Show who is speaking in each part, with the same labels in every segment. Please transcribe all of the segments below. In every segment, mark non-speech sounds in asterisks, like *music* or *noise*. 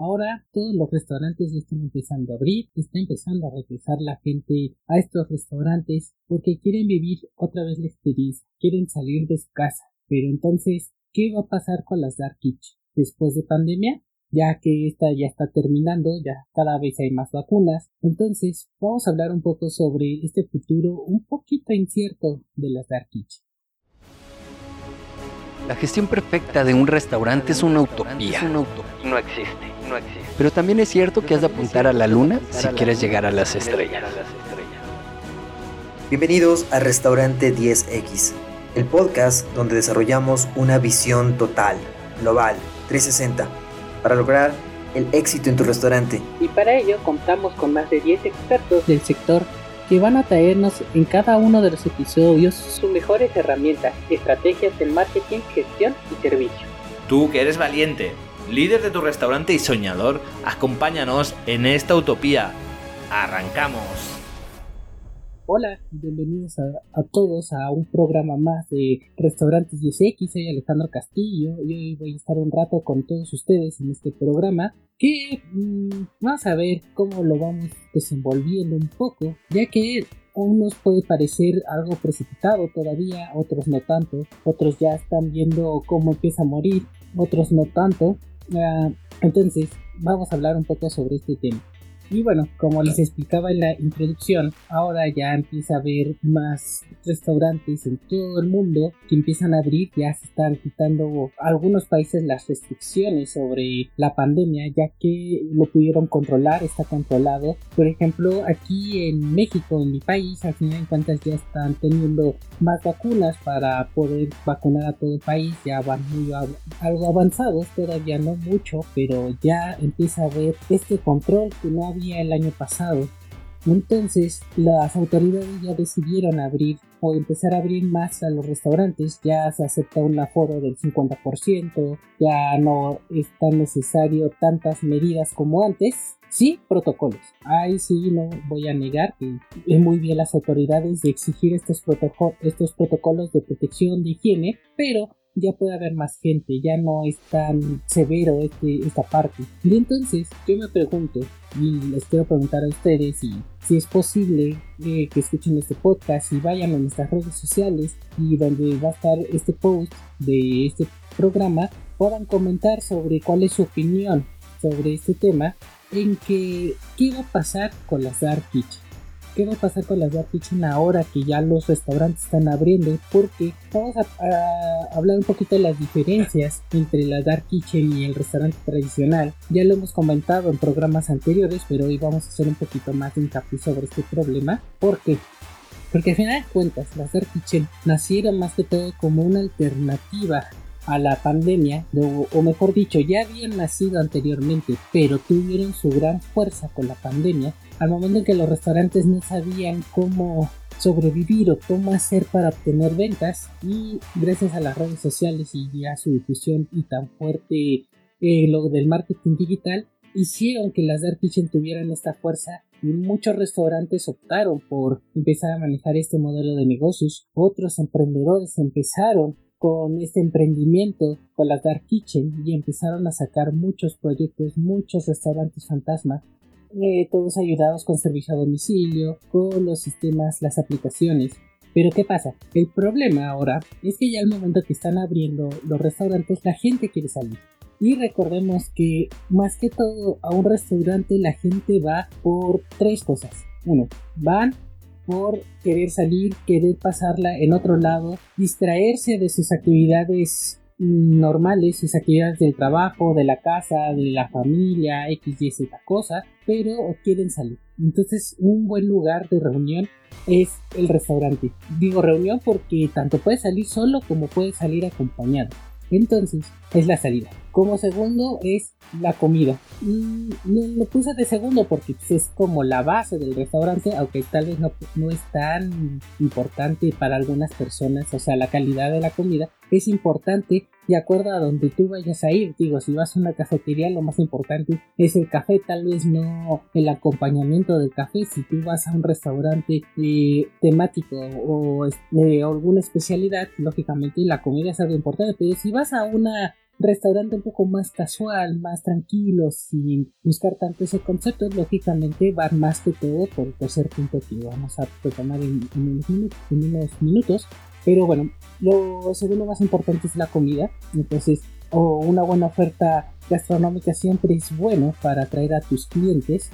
Speaker 1: Ahora todos los restaurantes ya están empezando a abrir, está empezando a regresar la gente a estos restaurantes porque quieren vivir otra vez la experiencia, quieren salir de su casa. Pero entonces, ¿qué va a pasar con las Dark Kitchen? Después de pandemia, ya que esta ya está terminando, ya cada vez hay más vacunas. Entonces, vamos a hablar un poco sobre este futuro un poquito incierto de las Dark Kitchen.
Speaker 2: La gestión perfecta de un restaurante es una utopía. No existe, no existe. Pero también es cierto que has de apuntar a la luna si quieres llegar a las estrellas.
Speaker 3: Bienvenidos a Restaurante 10X, el podcast donde desarrollamos una visión total, global, 360 para lograr el éxito en tu restaurante.
Speaker 1: Y para ello contamos con más de 10 expertos del sector que van a traernos en cada uno de los episodios sus mejores herramientas, estrategias de marketing, gestión y servicio.
Speaker 4: Tú que eres valiente, líder de tu restaurante y soñador, acompáñanos en esta utopía. ¡Arrancamos!
Speaker 1: Hola, bienvenidos a, todos a un programa más de Restaurantes 10X. Soy Alejandro Castillo y hoy voy a estar un rato con todos ustedes en este programa que mm, vamos a ver cómo lo vamos desenvolviendo un poco, ya que unos puede parecer algo precipitado todavía, otros no tanto, otros ya están viendo cómo empieza a morir, otros no tanto. Entonces, vamos a hablar un poco sobre este tema. Y bueno, como les explicaba en la introducción, ahora ya empieza a haber más restaurantes en todo el mundo que empiezan a abrir, ya se están quitando algunos países las restricciones sobre la pandemia, ya que lo pudieron controlar, está controlado. Por ejemplo, aquí en México, en mi país, al final de cuentas ya están teniendo más vacunas para poder vacunar a todo el país, ya van muy algo avanzados, todavía no mucho, pero ya empieza a haber este control que no el año pasado. Entonces las autoridades ya decidieron abrir o empezar a abrir más a los restaurantes, ya se acepta un aforo del 50%, ya no es tan necesario tantas medidas como antes. Sí, protocolos. Ahí sí no voy a negar que es muy bien las autoridades de exigir estos, estos protocolos de protección de higiene, pero ya puede haber más gente, ya no es tan severo este, esta parte. Y entonces yo me pregunto, y les quiero preguntar a ustedes si, si es posible eh, que escuchen este podcast y vayan a nuestras redes sociales y donde va a estar este post de este programa, puedan comentar sobre cuál es su opinión sobre este tema, en que qué va a pasar con las Dark Kitchen qué va a pasar con las Dark Kitchen ahora que ya los restaurantes están abriendo, porque vamos a, hablar un poquito de las diferencias entre la Dark Kitchen y el restaurante tradicional. Ya lo hemos comentado en programas anteriores, pero hoy vamos a hacer un poquito más de hincapié sobre este problema. ¿Por qué? Porque al final de cuentas, las Dark Kitchen nacieron más que todo como una alternativa a la pandemia, o, mejor dicho, ya habían nacido anteriormente, pero tuvieron su gran fuerza con la pandemia, al momento en que los restaurantes no sabían cómo sobrevivir o cómo hacer para obtener ventas y gracias a las redes sociales y a su difusión y tan fuerte eh, lo del marketing digital hicieron que las Dark Kitchen tuvieran esta fuerza y muchos restaurantes optaron por empezar a manejar este modelo de negocios. Otros emprendedores empezaron con este emprendimiento con la Dark Kitchen y empezaron a sacar muchos proyectos, muchos restaurantes fantasma, eh, todos ayudados con servicio a domicilio, con los sistemas, las aplicaciones. Pero ¿qué pasa? El problema ahora es que ya al momento que están abriendo los restaurantes la gente quiere salir. Y recordemos que más que todo a un restaurante la gente va por tres cosas. Uno, van por querer salir, querer pasarla en otro lado, distraerse de sus actividades normales, sus actividades del trabajo, de la casa, de la familia, X, Y, Z cosa, pero quieren salir. Entonces, un buen lugar de reunión es el restaurante. Digo reunión porque tanto puede salir solo como puede salir acompañado. Entonces, es la salida. Como segundo es la comida. Y lo, puse de segundo porque pues, es como la base del restaurante, aunque tal vez no, no es tan importante para algunas personas. O sea, la calidad de la comida es importante de acuerdo a donde tú vayas a ir. Digo, si vas a una cafetería, lo más importante es el café, tal vez no el acompañamiento del café. Si tú vas a un restaurante eh, temático o de alguna especialidad, lógicamente la comida es algo importante. Pero si vas a una restaurante un poco más casual, más tranquilo, sin buscar tanto ese concepto, lógicamente va más que todo por el tercer punto que vamos a retomar en unos minutos. Pero bueno, lo segundo más importante es la comida. Entonces, o una buena oferta gastronómica siempre es bueno para atraer a tus clientes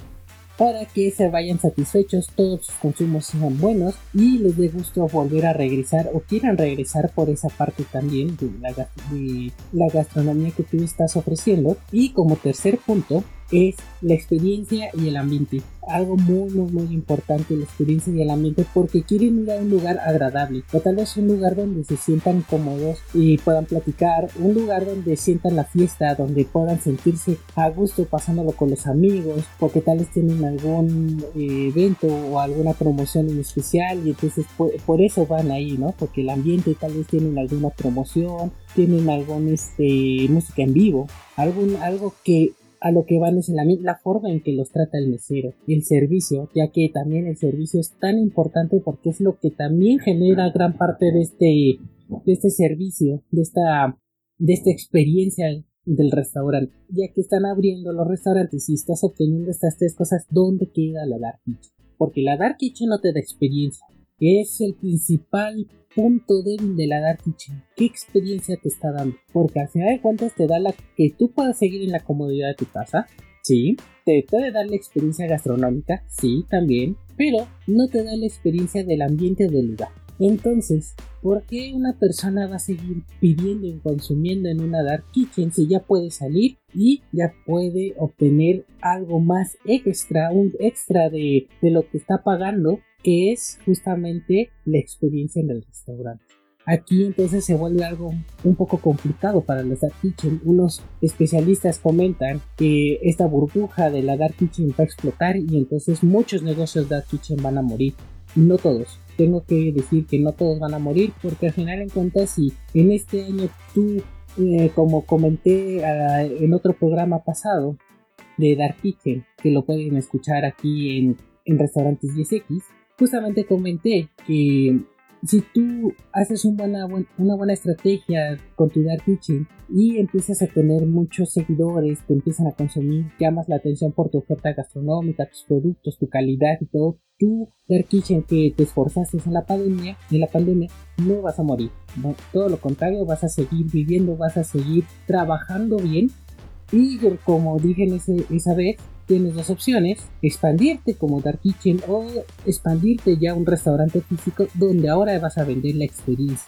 Speaker 1: para que se vayan satisfechos, todos sus consumos sean buenos y les dé gusto volver a regresar o quieran regresar por esa parte también de la, de la gastronomía que tú estás ofreciendo. Y como tercer punto, es la experiencia y el ambiente. Algo muy, muy, muy importante, la experiencia y el ambiente, porque quieren ir a un lugar agradable, o tal vez un lugar donde se sientan cómodos y puedan platicar, un lugar donde sientan la fiesta, donde puedan sentirse a gusto pasándolo con los amigos, porque tal vez tienen algún eh, evento o alguna promoción en especial y entonces por, por, eso van ahí, ¿no? Porque el ambiente tal vez tienen alguna promoción, tienen algún este música en vivo, algún algo que a lo que van es en la, la forma en que los trata el mesero y el servicio, ya que también el servicio es tan importante porque es lo que también genera gran parte de este, de este servicio, de esta, de esta experiencia del restaurante, ya que están abriendo los restaurantes y estás obteniendo estas tres cosas, ¿dónde queda la Dark Kitchen? Porque la Dark Kitchen no te da experiencia, es el principal punto débil de la Dark Kitchen. ¿Qué experiencia te está dando? Porque al final de cuentas te da la que tú puedas seguir en la comodidad de tu casa. Sí, te puede dar la experiencia gastronómica, sí, también, pero no te da la experiencia del ambiente del lugar. Entonces, ¿por qué una persona va a seguir pidiendo y consumiendo en una dark kitchen si ya puede salir y ya puede obtener algo más extra, un extra de, de lo que está pagando que es justamente la experiencia en el restaurante. Aquí entonces se vuelve algo un poco complicado para los Dark Kitchen. Unos especialistas comentan que esta burbuja de la Dark Kitchen va a explotar y entonces muchos negocios Dark Kitchen van a morir. No todos. Tengo que decir que no todos van a morir porque al final en cuentas si en este año tú, eh, como comenté ah, en otro programa pasado de Dark Kitchen, que lo pueden escuchar aquí en, en Restaurantes 10X, justamente comenté que si tú haces una buena estrategia con tu Dark Kitchen y empiezas a tener muchos seguidores, te empiezan a consumir, llamas la atención por tu oferta gastronómica, tus productos, tu calidad y todo, tu Dark Kitchen que te esforzaste en la pandemia, en la pandemia, no vas a morir. todo lo contrario, vas a seguir viviendo, vas a seguir trabajando bien. Y como dije en esa vez, tienes dos opciones, expandirte como Dark Kitchen o expandirte ya a un restaurante físico donde ahora vas a vender la experiencia.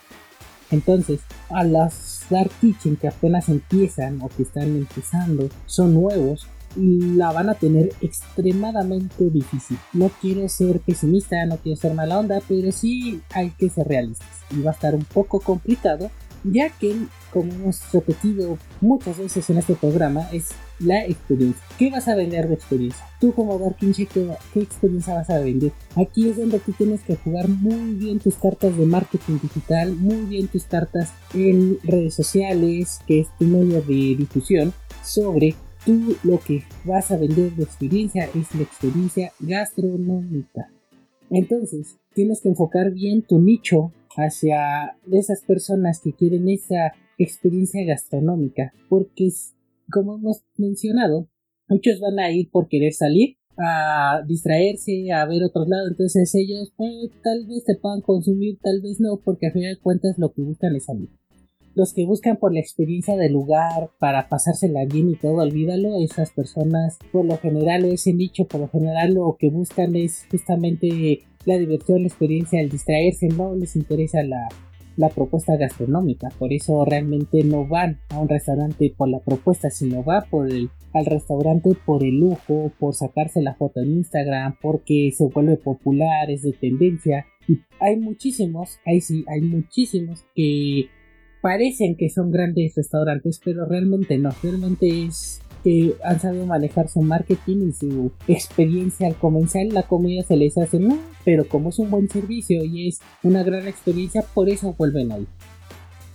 Speaker 1: Entonces, a las Dark Kitchen que apenas empiezan o que están empezando, son nuevos, la van a tener extremadamente difícil. No quiero ser pesimista, no quiero ser mala onda, pero sí hay que ser realistas. Y va a estar un poco complicado, ya que, como hemos repetido muchas veces en este programa, es la experiencia. ¿Qué vas a vender de experiencia? Tú como Darkinche, ¿qué, ¿qué experiencia vas a vender? Aquí es donde tú tienes que jugar muy bien tus cartas de marketing digital, muy bien tus cartas en redes sociales, que es tu medio de difusión, sobre tú lo que vas a vender de experiencia es la experiencia gastronómica. Entonces, tienes que enfocar bien tu nicho hacia esas personas que quieren esa experiencia gastronómica, porque como hemos mencionado, muchos van a ir por querer salir a distraerse, a ver otros lados, entonces ellos pues, tal vez se puedan consumir, tal vez no, porque a fin de cuentas lo que buscan es salir. Los que buscan por la experiencia del lugar, para pasársela bien y todo, olvídalo, esas personas por lo general o ese nicho, por lo general lo que buscan es justamente la diversión, la experiencia, el distraerse, no les interesa la, la propuesta gastronómica. Por eso realmente no van a un restaurante por la propuesta, sino va por el, al restaurante por el lujo, por sacarse la foto en Instagram, porque se vuelve popular, es de tendencia. Y hay muchísimos, ahí sí, hay muchísimos que parecen que son grandes restaurantes, pero realmente no, realmente es han sabido manejar su marketing y su experiencia al comenzar la comida se les hace no, pero como es un buen servicio y es una gran experiencia, por eso vuelven ahí.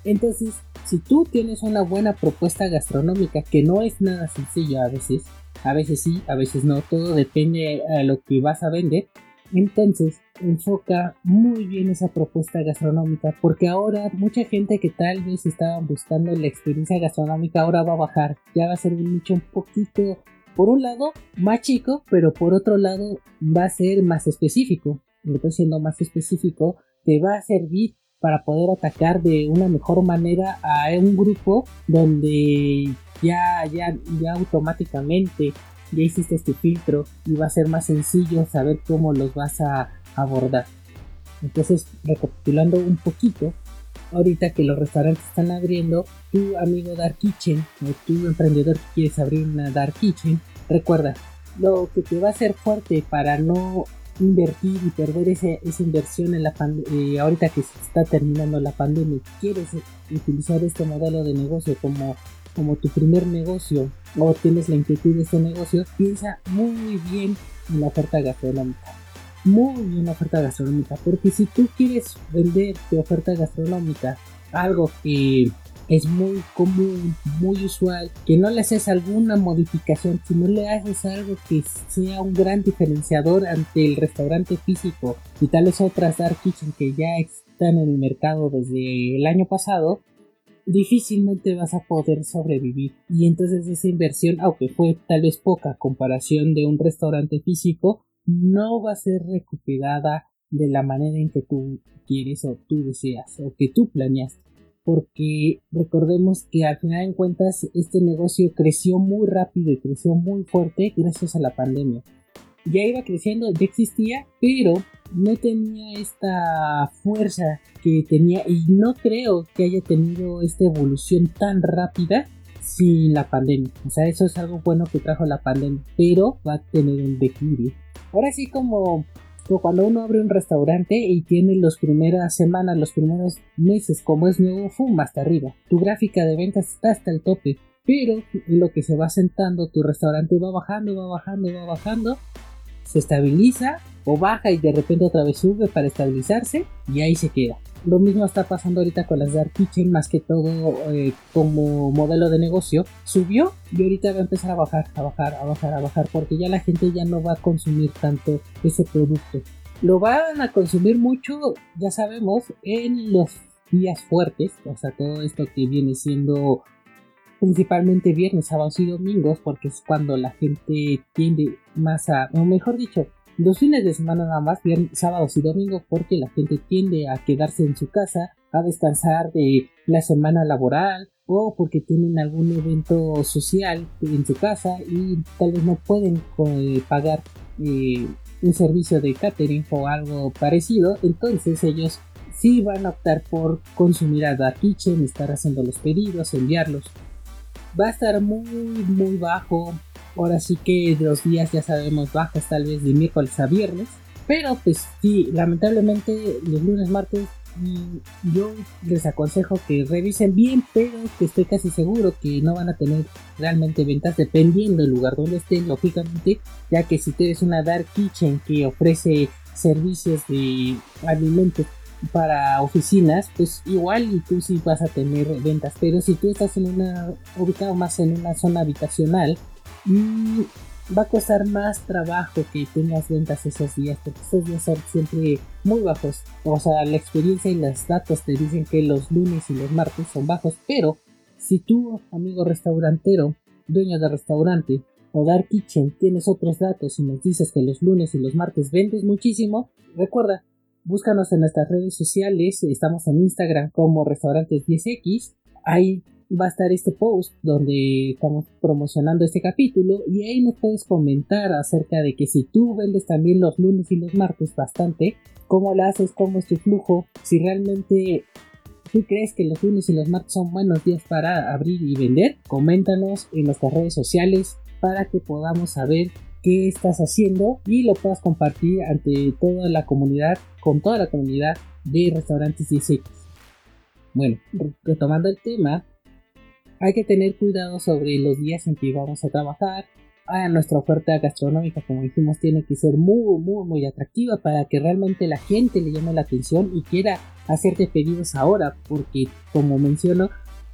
Speaker 1: Entonces, si tú tienes una buena propuesta gastronómica, que no es nada sencillo a veces, a veces sí, a veces no, todo depende a lo que vas a vender, entonces enfoca muy bien esa propuesta gastronómica porque ahora mucha gente que tal vez estaba buscando la experiencia gastronómica ahora va a bajar, ya va a ser un nicho un poquito, por un lado, más chico, pero por otro lado va a ser más específico. Estoy siendo más específico, te va a servir para poder atacar de una mejor manera a un grupo donde ya, ya, ya automáticamente ya hiciste este filtro y va a ser más sencillo saber cómo los vas a abordar. Entonces, recapitulando un poquito, ahorita que los restaurantes están abriendo, tu amigo Dark Kitchen o tu emprendedor que quieres abrir una Dark Kitchen, recuerda, lo que te va a hacer fuerte para no invertir y perder esa inversión en la eh, ahorita que se está terminando la pandemia quieres utilizar este modelo de negocio como como tu primer negocio o tienes la inquietud de este negocio, piensa muy bien en la oferta gastronómica. Muy bien la oferta gastronómica, porque si tú quieres vender tu oferta gastronómica, algo que es muy común, muy usual, que no le haces alguna modificación, si no le haces algo que sea un gran diferenciador ante el restaurante físico y tales otras dark kitchen que ya están en el mercado desde el año pasado, difícilmente vas a poder sobrevivir. Y entonces esa inversión, aunque fue tal vez poca comparación de un restaurante físico, no va a ser recuperada de la manera en que tú quieres o tú deseas o que tú planeaste. Porque recordemos que al final en cuentas este negocio creció muy rápido y creció muy fuerte gracias a la pandemia. Ya iba creciendo, ya existía, pero no tenía esta fuerza que tenía y no creo que haya tenido esta evolución tan rápida sin la pandemia. O sea, eso es algo bueno que trajo la pandemia, pero va a tener un declive. Ahora sí como, cuando uno abre un restaurante y tiene las primeras semanas, los primeros meses como es nuevo, fuma hasta arriba. Tu gráfica de ventas está hasta el tope. Pero lo que se va sentando, tu restaurante va bajando, va bajando, va bajando, se estabiliza o baja y de repente otra vez sube para estabilizarse y ahí se queda. Lo mismo está pasando ahorita con las Dark Kitchen, más que todo eh, como modelo de negocio. Subió y ahorita va a empezar a bajar, a bajar, a bajar, a bajar, porque ya la gente ya no va a consumir tanto ese producto. Lo van a consumir mucho, ya sabemos, en los días fuertes, o sea, todo esto que viene siendo principalmente viernes, sábados y domingos, porque es cuando la gente tiende más a, o mejor dicho, los fines de semana nada más, viernes, sábados y domingos, porque la gente tiende a quedarse en su casa, a descansar de la semana laboral o porque tienen algún evento social en su casa y tal vez no pueden eh, pagar eh, un servicio de catering o algo parecido, entonces ellos sí van a optar por consumir a The Kitchen, estar haciendo los pedidos, enviarlos. Va a estar muy muy bajo Ahora sí que los días ya sabemos bajas tal vez de miércoles a viernes. Pero pues sí, lamentablemente los lunes, martes yo les aconsejo que revisen bien, pero que estoy casi seguro que no van a tener realmente ventas dependiendo del lugar donde estén, lógicamente, ya que si tienes una Dark Kitchen que ofrece servicios de alimentos para oficinas, pues igual y tú sí vas a tener ventas, pero si tú estás en una ubicado más en una zona habitacional, y va a costar más trabajo que tengas ventas esos días, porque esos días son siempre muy bajos. O sea, la experiencia y los datos te dicen que los lunes y los martes son bajos, pero si tú, amigo restaurantero, dueño de restaurante o Dark Kitchen, tienes otros datos y nos dices que los lunes y los martes vendes muchísimo, recuerda, búscanos en nuestras redes sociales, estamos en Instagram como restaurantes 10X, ahí va a estar este post donde estamos promocionando este capítulo y ahí nos puedes comentar acerca de que si tú vendes también los lunes y los martes bastante, cómo lo haces, cómo es tu flujo, si realmente tú crees que los lunes y los martes son buenos días para abrir y vender, coméntanos en nuestras redes sociales para que podamos saber qué estás haciendo y lo puedas compartir ante toda la comunidad, con toda la comunidad de restaurantes 10X. Bueno, retomando el tema, hay que tener cuidado sobre los días en que vamos a trabajar. Ah, nuestra oferta gastronómica, como dijimos, tiene que ser muy, muy, muy atractiva para que realmente la gente le llame la atención y quiera hacerte pedidos ahora, porque como menciono,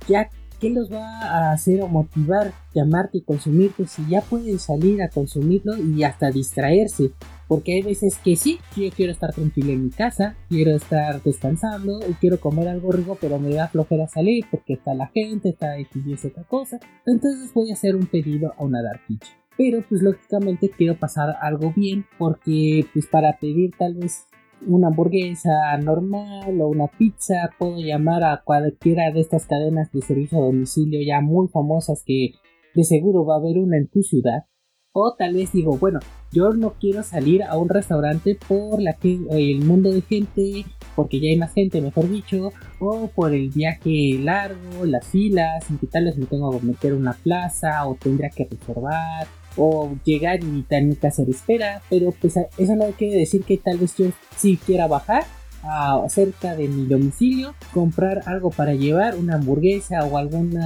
Speaker 1: ya ¿qué los va a hacer o motivar llamarte y consumirte si ya pueden salir a consumirlo y hasta distraerse? Porque hay veces que sí, yo quiero estar tranquilo en mi casa, quiero estar descansando y quiero comer algo rico, pero me da flojera salir porque está la gente, está X y otra cosa. Entonces voy a hacer un pedido a una Dark Kitchen. Pero pues lógicamente quiero pasar algo bien porque pues para pedir tal vez una hamburguesa normal o una pizza puedo llamar a cualquiera de estas cadenas de servicio a domicilio ya muy famosas que de seguro va a haber una en tu ciudad o tal vez digo, bueno, yo no quiero salir a un restaurante por la que el mundo de gente, porque ya hay más gente, mejor dicho, o por el viaje largo, las filas, en que tal vez me tengo que meter una plaza, o tendría que reservar, o llegar y tener que hacer espera, pero pues eso no quiere decir que tal vez yo sí quiera bajar a, cerca de mi domicilio, comprar algo para llevar, una hamburguesa o algún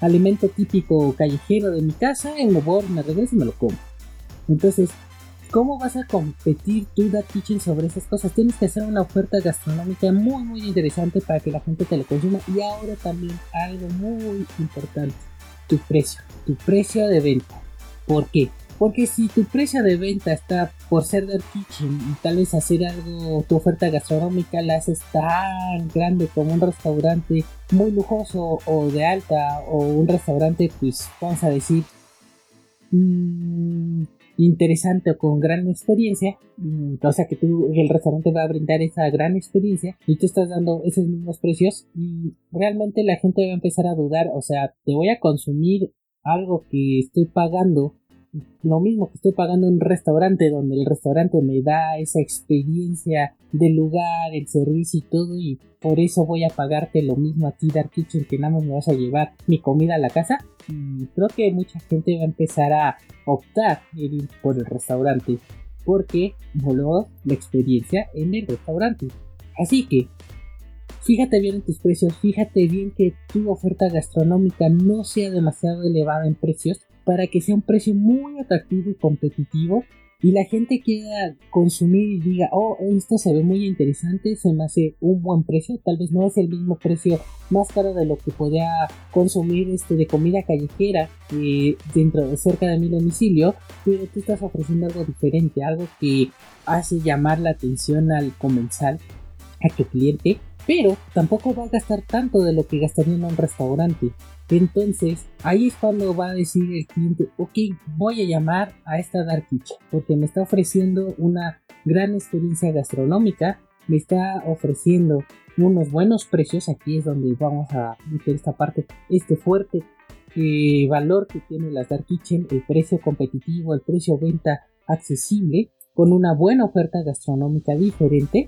Speaker 1: alimento típico callejero de mi casa, en favor me regreso y me lo como. Entonces, ¿cómo vas a competir tú, Dark Kitchen, sobre esas cosas? Tienes que hacer una oferta gastronómica muy, muy interesante para que la gente te lo consuma. Y ahora también algo muy importante, tu precio, tu precio de venta. ¿Por qué? Porque si tu precio de venta está por ser del kitchen y tal vez hacer algo, tu oferta gastronómica la haces tan grande como un restaurante muy lujoso o de alta o un restaurante, pues vamos a decir, mm, interesante o con gran experiencia, mm, o sea que tú, el restaurante va a brindar esa gran experiencia y tú estás dando esos mismos precios, y realmente la gente va a empezar a dudar, o sea, te voy a consumir algo que estoy pagando lo mismo que estoy pagando en un restaurante donde el restaurante me da esa experiencia del lugar, el servicio y todo y por eso voy a pagarte lo mismo a ti Dark Kitchen que nada más me vas a llevar mi comida a la casa. Y creo que mucha gente va a empezar a optar por el restaurante porque voló la experiencia en el restaurante. Así que Fíjate bien en tus precios, fíjate bien que tu oferta gastronómica no sea demasiado elevada en precios para que sea un precio muy atractivo y competitivo y la gente quiera consumir y diga, oh, esto se ve muy interesante, se me hace un buen precio, tal vez no es el mismo precio más caro de lo que podría consumir este de comida callejera eh, dentro de cerca de mi domicilio, pero tú estás ofreciendo algo diferente, algo que hace llamar la atención al comensal, a tu cliente, pero tampoco va a gastar tanto de lo que gastaría en un restaurante. Entonces, ahí es cuando va a decir el cliente, ok, voy a llamar a esta Dark Kitchen porque me está ofreciendo una gran experiencia gastronómica, me está ofreciendo unos buenos precios, aquí es donde vamos a meter esta parte, este fuerte eh, valor que tiene la Dark Kitchen, el precio competitivo, el precio venta accesible, con una buena oferta gastronómica diferente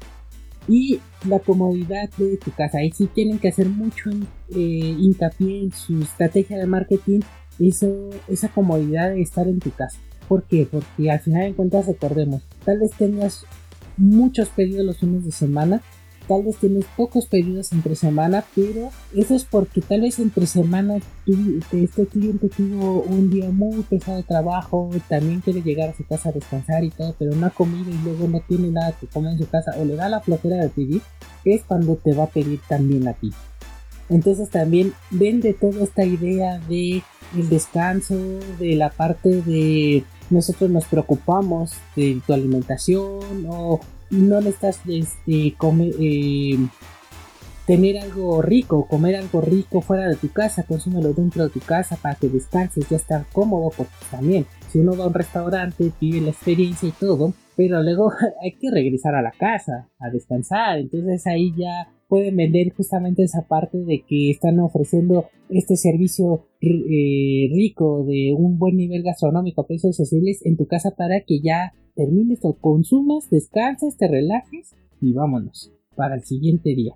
Speaker 1: y la comodidad de tu casa. Ahí sí tienen que hacer mucho eh, hincapié en su estrategia de marketing, eso, esa comodidad de estar en tu casa. ¿Por qué? Porque al final de cuentas recordemos, tal vez tengas muchos pedidos los fines de semana, tal vez tienes pocos pedidos entre semana, pero eso es porque tal vez entre semana este cliente tuvo un día muy pesado de trabajo, también quiere llegar a su casa a descansar y todo, pero no ha comido y luego no tiene nada que comer en su casa o le da la flojera de pedir, es cuando te va a pedir también a ti. Entonces también vende toda esta idea de el descanso, de la parte de nosotros nos preocupamos de tu alimentación o no necesitas este, comer, eh, tener algo rico, comer algo rico fuera de tu casa, consúmelo dentro de tu casa para que descanses, ya estar cómodo, porque también si uno va a un restaurante, vive la experiencia y todo, pero luego *laughs* hay que regresar a la casa a descansar, entonces ahí ya pueden vender justamente esa parte de que están ofreciendo este servicio eh, rico de un buen nivel gastronómico a precios accesibles en tu casa para que ya termines o consumas, descanses, te relajes y vámonos para el siguiente día.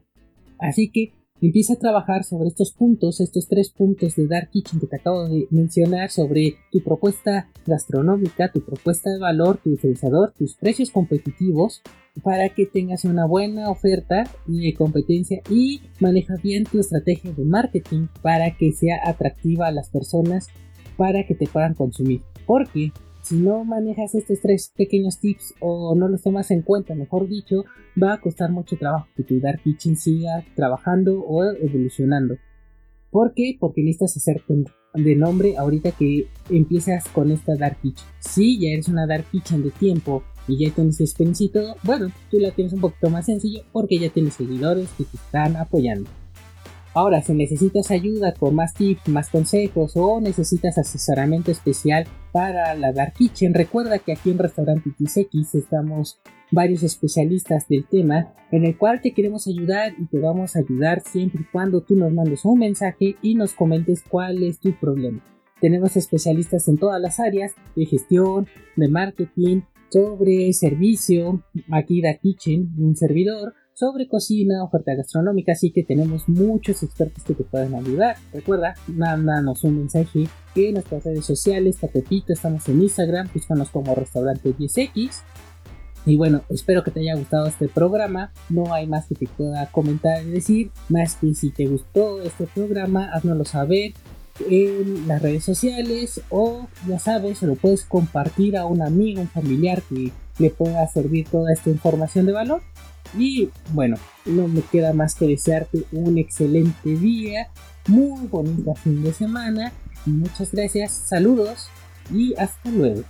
Speaker 1: Así que empieza a trabajar sobre estos puntos, estos tres puntos de Dark Kitchen que te acabo de mencionar sobre tu propuesta gastronómica, tu propuesta de valor, tu diferenciador, tus precios competitivos para que tengas una buena oferta de competencia y maneja bien tu estrategia de marketing para que sea atractiva a las personas para que te puedan consumir. Porque si no manejas estos tres pequeños tips o no los tomas en cuenta, mejor dicho, va a costar mucho trabajo que tu Dark Kitchen siga trabajando o evolucionando. ¿Por qué? Porque necesitas hacerte de nombre ahorita que empiezas con esta Dark Kitchen. Si ya eres una Dark Kitchen de tiempo y ya tienes experiencia y todo, bueno, tú la tienes un poquito más sencillo porque ya tienes seguidores que te están apoyando. Ahora, si necesitas ayuda con más tips, más consejos o necesitas asesoramiento especial para la Dark Kitchen, recuerda que aquí en Restaurante XX estamos varios especialistas del tema en el cual te queremos ayudar y te vamos a ayudar siempre y cuando tú nos mandes un mensaje y nos comentes cuál es tu problema. Tenemos especialistas en todas las áreas de gestión, de marketing, sobre servicio, aquí da Kitchen, un servidor, sobre cocina, oferta gastronómica, así que tenemos muchos expertos que te pueden ayudar. Recuerda, mándanos un mensaje en nuestras redes sociales, Tapetito, estamos en Instagram, búscanos como restaurante 10X. Y bueno, espero que te haya gustado este programa. No hay más que te pueda comentar y decir, más que si te gustó este programa, háznoslo saber en las redes sociales o ya sabes, se lo puedes compartir a un amigo, un familiar que le pueda servir toda esta información de valor. Y bueno, no me queda más que desearte un excelente día, muy bonito fin de semana. Muchas gracias, saludos y hasta luego.